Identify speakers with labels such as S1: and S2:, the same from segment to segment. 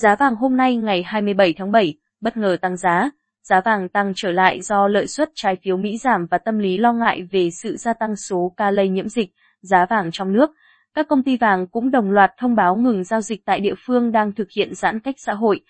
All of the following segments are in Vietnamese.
S1: Giá vàng hôm nay ngày 27 tháng 7 bất ngờ tăng giá. Giá vàng tăng trở lại do lợi suất trái phiếu Mỹ giảm và tâm lý lo ngại về sự gia tăng số ca lây nhiễm dịch. Giá vàng trong nước. Các công ty vàng cũng đồng loạt thông báo ngừng giao dịch tại địa phương đang thực hiện giãn cách xã hội.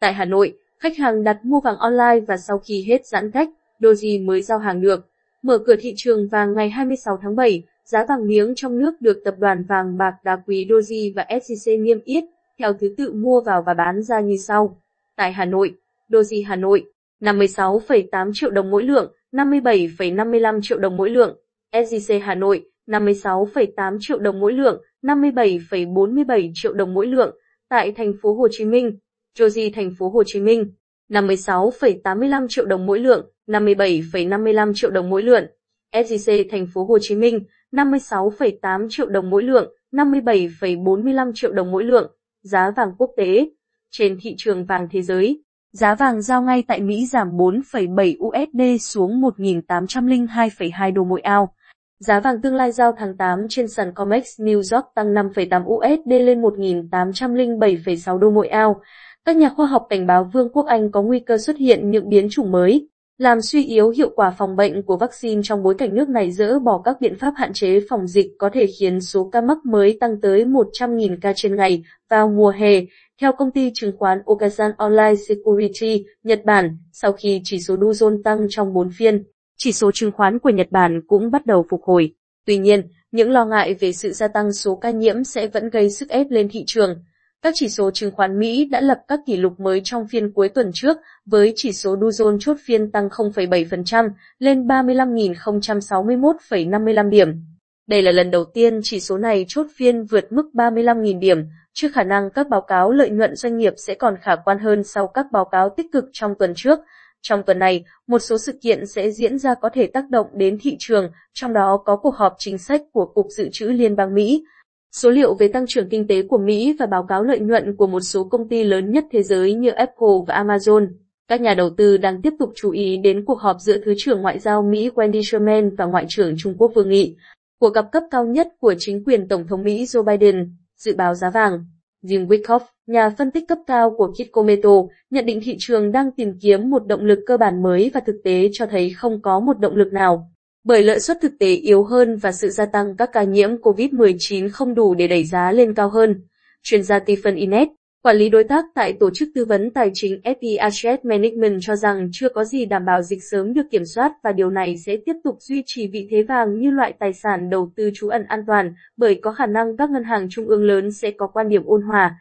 S1: Tại Hà Nội, khách hàng đặt mua vàng online và sau khi hết giãn cách, Doji mới giao hàng được. Mở cửa thị trường vàng ngày 26 tháng 7, giá vàng miếng trong nước được tập đoàn vàng bạc đá quý Doji và SJC niêm yết theo thứ tự mua vào và bán ra như sau. Tại Hà Nội, Doji Hà Nội 56,8 triệu đồng mỗi lượng, 57,55 triệu đồng mỗi lượng. SJC Hà Nội 56,8 triệu đồng mỗi lượng, 57,47 triệu đồng mỗi lượng. Tại thành phố Hồ Chí Minh, Doji thành phố Hồ Chí Minh 56,85 triệu đồng mỗi lượng, 57,55 triệu đồng mỗi lượng. SJC thành phố Hồ Chí Minh 56,8 triệu đồng mỗi lượng, 57,45 triệu đồng mỗi lượng. Giá vàng quốc tế trên thị trường vàng thế giới, giá vàng giao ngay tại Mỹ giảm 4,7 USD xuống 1.802,2 đô mỗi ao. Giá vàng tương lai giao tháng 8 trên sàn COMEX New York tăng 5,8 USD lên 1.807,6 đô mỗi ao. Các nhà khoa học cảnh báo Vương quốc Anh có nguy cơ xuất hiện những biến chủng mới, làm suy yếu hiệu quả phòng bệnh của vaccine trong bối cảnh nước này dỡ bỏ các biện pháp hạn chế phòng dịch có thể khiến số ca mắc mới tăng tới 100.000 ca trên ngày vào mùa hè. Theo công ty chứng khoán Okasan Online Security, Nhật Bản, sau khi chỉ số Dow Jones tăng trong 4 phiên, chỉ số chứng khoán của Nhật Bản cũng bắt đầu phục hồi. Tuy nhiên, những lo ngại về sự gia tăng số ca nhiễm sẽ vẫn gây sức ép lên thị trường. Các chỉ số chứng khoán Mỹ đã lập các kỷ lục mới trong phiên cuối tuần trước, với chỉ số Dow Jones chốt phiên tăng 0,7% lên 35.061,55 điểm. Đây là lần đầu tiên chỉ số này chốt phiên vượt mức 35.000 điểm, trước khả năng các báo cáo lợi nhuận doanh nghiệp sẽ còn khả quan hơn sau các báo cáo tích cực trong tuần trước. Trong tuần này, một số sự kiện sẽ diễn ra có thể tác động đến thị trường, trong đó có cuộc họp chính sách của Cục Dự trữ Liên bang Mỹ. Số liệu về tăng trưởng kinh tế của Mỹ và báo cáo lợi nhuận của một số công ty lớn nhất thế giới như Apple và Amazon. Các nhà đầu tư đang tiếp tục chú ý đến cuộc họp giữa Thứ trưởng Ngoại giao Mỹ Wendy Sherman và Ngoại trưởng Trung Quốc Vương Nghị. Cuộc gặp cấp cao nhất của chính quyền Tổng thống Mỹ Joe Biden, dự báo giá vàng. Jim Wyckoff, nhà phân tích cấp cao của Kitcometo, nhận định thị trường đang tìm kiếm một động lực cơ bản mới và thực tế cho thấy không có một động lực nào. Bởi lợi suất thực tế yếu hơn và sự gia tăng các ca nhiễm COVID-19 không đủ để đẩy giá lên cao hơn. Chuyên gia Stephen Inet, quản lý đối tác tại tổ chức tư vấn tài chính FE Asset Management cho rằng chưa có gì đảm bảo dịch sớm được kiểm soát và điều này sẽ tiếp tục duy trì vị thế vàng như loại tài sản đầu tư trú ẩn an toàn, bởi có khả năng các ngân hàng trung ương lớn sẽ có quan điểm ôn hòa,